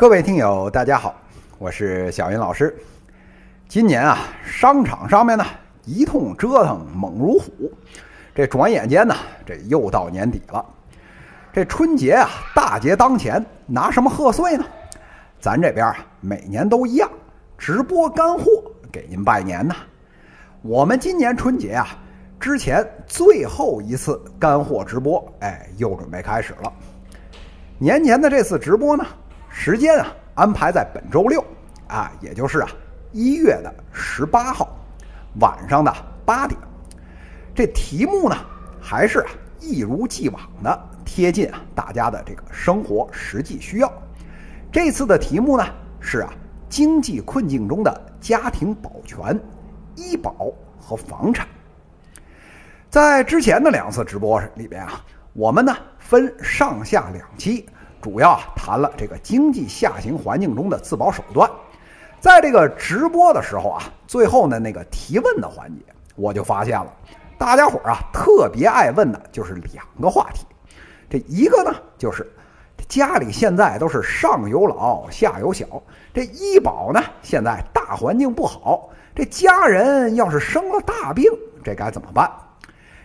各位听友，大家好，我是小云老师。今年啊，商场上面呢一通折腾猛如虎，这转眼间呢，这又到年底了。这春节啊，大节当前，拿什么贺岁呢？咱这边啊，每年都一样，直播干货给您拜年呐。我们今年春节啊，之前最后一次干货直播，哎，又准备开始了。年前的这次直播呢？时间啊，安排在本周六，啊，也就是啊一月的十八号晚上的八点。这题目呢，还是啊一如既往的贴近啊大家的这个生活实际需要。这次的题目呢是啊经济困境中的家庭保全、医保和房产。在之前的两次直播里边啊，我们呢分上下两期。主要啊谈了这个经济下行环境中的自保手段，在这个直播的时候啊，最后呢那个提问的环节，我就发现了，大家伙儿啊特别爱问的就是两个话题，这一个呢就是家里现在都是上有老下有小，这医保呢现在大环境不好，这家人要是生了大病，这该怎么办？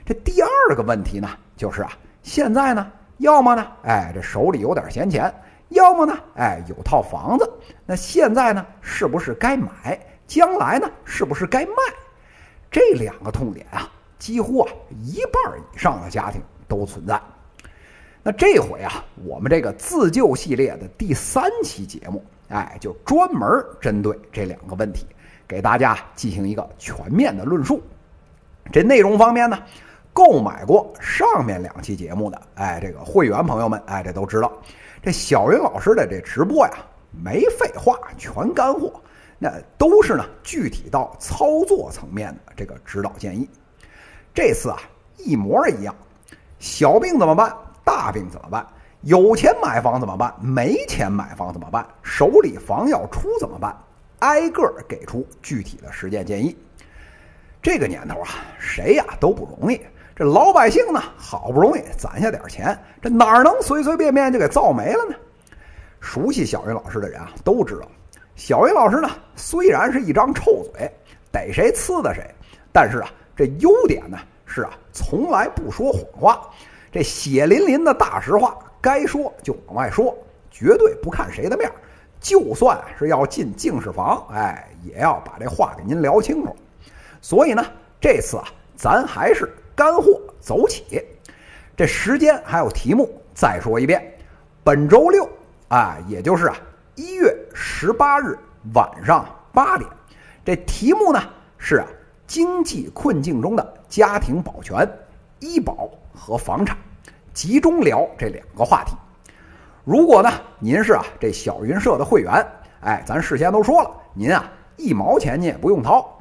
这第二个问题呢就是啊现在呢。要么呢，哎，这手里有点闲钱；要么呢，哎，有套房子。那现在呢，是不是该买？将来呢，是不是该卖？这两个痛点啊，几乎啊一半以上的家庭都存在。那这回啊，我们这个自救系列的第三期节目，哎，就专门针对这两个问题，给大家进行一个全面的论述。这内容方面呢？购买过上面两期节目的，哎，这个会员朋友们，哎，这都知道，这小云老师的这直播呀，没废话，全干货，那都是呢具体到操作层面的这个指导建议。这次啊，一模一样，小病怎么办？大病怎么办？有钱买房怎么办？没钱买房怎么办？手里房要出怎么办？挨个给出具体的实践建议。这个年头啊，谁呀都不容易。这老百姓呢，好不容易攒下点钱，这哪能随随便便就给造没了呢？熟悉小云老师的人啊，都知道，小云老师呢，虽然是一张臭嘴，逮谁呲的谁，但是啊，这优点呢是啊，从来不说谎话，这血淋淋的大实话，该说就往外说，绝对不看谁的面儿就算是要进净室房，哎，也要把这话给您聊清楚。所以呢，这次啊，咱还是。干货走起，这时间还有题目，再说一遍，本周六啊，也就是啊一月十八日晚上八点，这题目呢是啊经济困境中的家庭保全、医保和房产，集中聊这两个话题。如果呢您是啊这小云社的会员，哎，咱事先都说了，您啊一毛钱您也不用掏，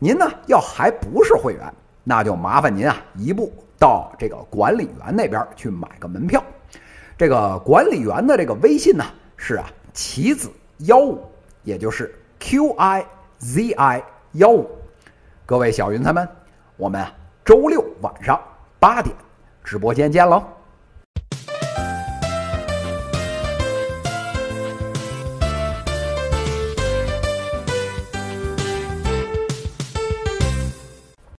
您呢要还不是会员。那就麻烦您啊，一步到这个管理员那边去买个门票。这个管理员的这个微信呢是啊，棋子幺五，也就是 Q I Z I 幺五。各位小云彩们，我们周六晚上八点直播间见喽。